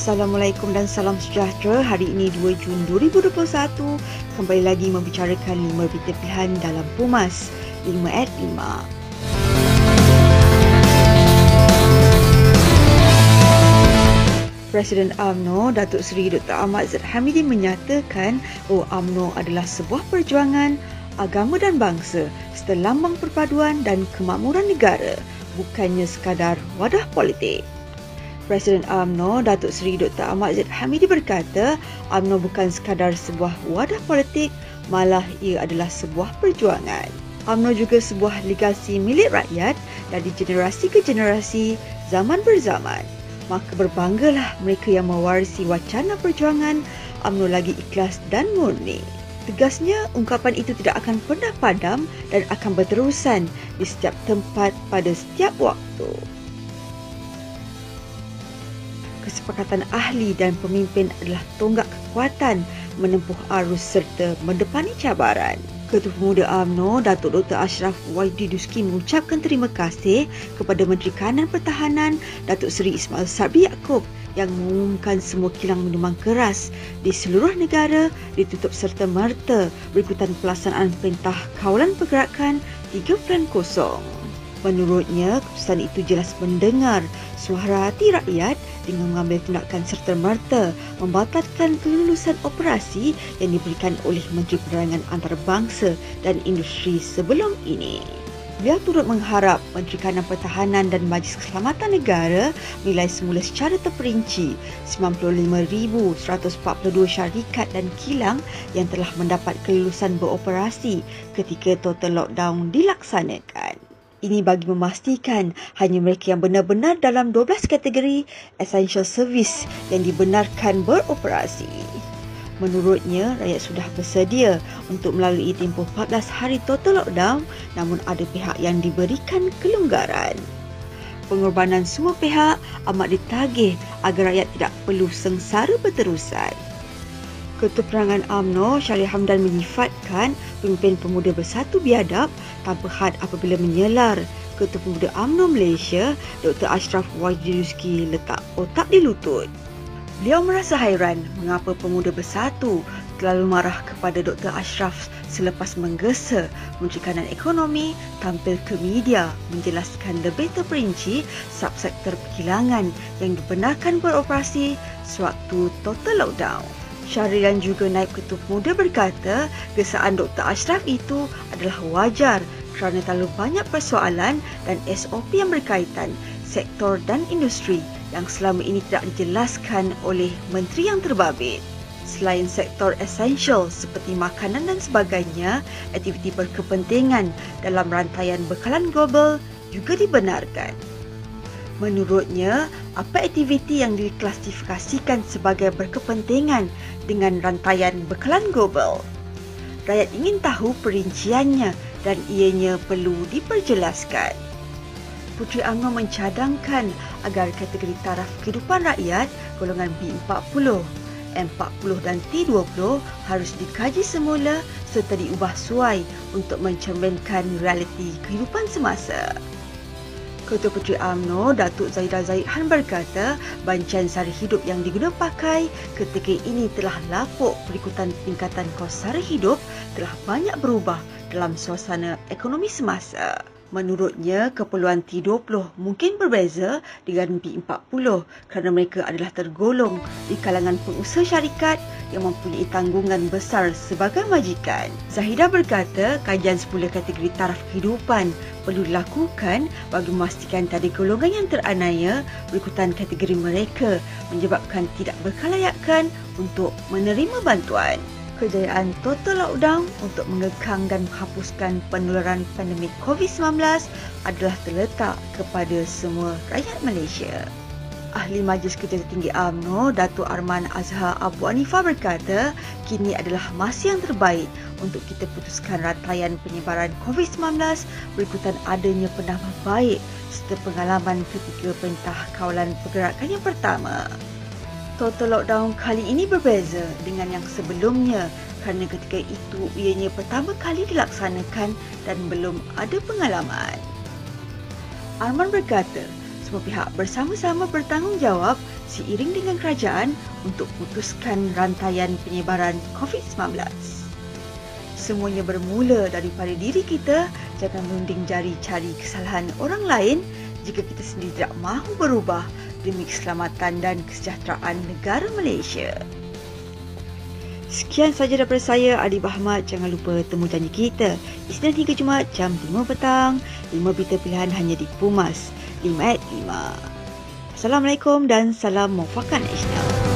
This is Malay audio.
Assalamualaikum dan salam sejahtera. Hari ini 2 Jun 2021. Kembali lagi membicarakan 5 berita pilihan dalam Pumas 5 at 5. Presiden AMNO Datuk Seri Dr. Ahmad Zahid Hamidi menyatakan bahawa AMNO adalah sebuah perjuangan agama dan bangsa lambang perpaduan dan kemakmuran negara bukannya sekadar wadah politik. Presiden UMNO Datuk Seri Dr. Ahmad Zaid Hamidi berkata, UMNO bukan sekadar sebuah wadah politik, malah ia adalah sebuah perjuangan. UMNO juga sebuah legasi milik rakyat dari generasi ke generasi, zaman berzaman. Maka berbanggalah mereka yang mewarisi wacana perjuangan UMNO lagi ikhlas dan murni. Tegasnya, ungkapan itu tidak akan pernah padam dan akan berterusan di setiap tempat pada setiap waktu kesepakatan ahli dan pemimpin adalah tonggak kekuatan menempuh arus serta mendepani cabaran. Ketua Pemuda AMNO, Datuk Dr. Ashraf Waidi Duski mengucapkan terima kasih kepada Menteri Kanan Pertahanan, Datuk Seri Ismail Sabri Yaakob yang mengumumkan semua kilang minuman keras di seluruh negara ditutup serta merta berikutan pelaksanaan Perintah Kawalan Pergerakan 3.0. Menurutnya, keputusan itu jelas mendengar suara hati rakyat dengan mengambil tindakan serta-merta membatalkan kelulusan operasi yang diberikan oleh Menteri Penerangan Antarabangsa dan Industri sebelum ini. Beliau turut mengharap Menteri Kanan Pertahanan dan Majlis Keselamatan Negara nilai semula secara terperinci 95,142 syarikat dan kilang yang telah mendapat kelulusan beroperasi ketika total lockdown dilaksanakan. Ini bagi memastikan hanya mereka yang benar-benar dalam 12 kategori essential service yang dibenarkan beroperasi. Menurutnya, rakyat sudah bersedia untuk melalui tempoh 14 hari total lockdown namun ada pihak yang diberikan kelonggaran. Pengorbanan semua pihak amat ditagih agar rakyat tidak perlu sengsara berterusan. Ketua Perangan AMNO Syarif Hamdan menyifatkan pemimpin pemuda bersatu biadab tanpa had apabila menyelar Ketua Pemuda AMNO Malaysia Dr. Ashraf Wajiduski letak otak di lutut. Beliau merasa hairan mengapa pemuda bersatu terlalu marah kepada Dr. Ashraf selepas menggesa Menteri Kanan Ekonomi tampil ke media menjelaskan lebih terperinci subsektor perkilangan yang dibenarkan beroperasi sewaktu total lockdown. Syahrilan juga naib ketua muda berkata gesaan Dr. Ashraf itu adalah wajar kerana terlalu banyak persoalan dan SOP yang berkaitan sektor dan industri yang selama ini tidak dijelaskan oleh menteri yang terbabit. Selain sektor esensial seperti makanan dan sebagainya, aktiviti berkepentingan dalam rantaian bekalan global juga dibenarkan. Menurutnya, apa aktiviti yang diklasifikasikan sebagai berkepentingan dengan rantaian bekalan global? Rakyat ingin tahu perinciannya dan ianya perlu diperjelaskan. Puteri UMNO mencadangkan agar kategori taraf kehidupan rakyat golongan B40, M40 dan T20 harus dikaji semula serta diubah suai untuk mencerminkan realiti kehidupan semasa. Ketua Puteri UMNO, Datuk Zaidah Zaid Han berkata, bancaan sara hidup yang digunakan pakai ketika ini telah lapuk berikutan peningkatan kos sara hidup telah banyak berubah dalam suasana ekonomi semasa. Menurutnya, keperluan T20 mungkin berbeza dengan B40 kerana mereka adalah tergolong di kalangan pengusaha syarikat yang mempunyai tanggungan besar sebagai majikan. Zahida berkata, kajian semula kategori taraf kehidupan perlu dilakukan bagi memastikan tadi golongan yang teraniaya berikutan kategori mereka menyebabkan tidak berkelayakan untuk menerima bantuan kejayaan total lockdown untuk mengekang dan menghapuskan penularan pandemik COVID-19 adalah terletak kepada semua rakyat Malaysia. Ahli Majlis Kerja Tinggi AMNO, Datuk Arman Azhar Abu Anifah berkata, kini adalah masa yang terbaik untuk kita putuskan rantaian penyebaran COVID-19 berikutan adanya penambah baik serta pengalaman ketika Perintah Kawalan Pergerakan yang pertama. Total lockdown kali ini berbeza dengan yang sebelumnya kerana ketika itu ianya pertama kali dilaksanakan dan belum ada pengalaman. Arman berkata, semua pihak bersama-sama bertanggungjawab seiring dengan kerajaan untuk putuskan rantaian penyebaran COVID-19. Semuanya bermula daripada diri kita, jangan menunding jari cari kesalahan orang lain jika kita sendiri tidak mahu berubah demi keselamatan dan kesejahteraan negara Malaysia. Sekian sahaja daripada saya, Adi Bahmat. Jangan lupa temu janji kita. Isnin hingga Jumaat jam 5 petang. 5 berita pilihan hanya di Pumas. 5 at 5. Assalamualaikum dan salam mufakat nasional.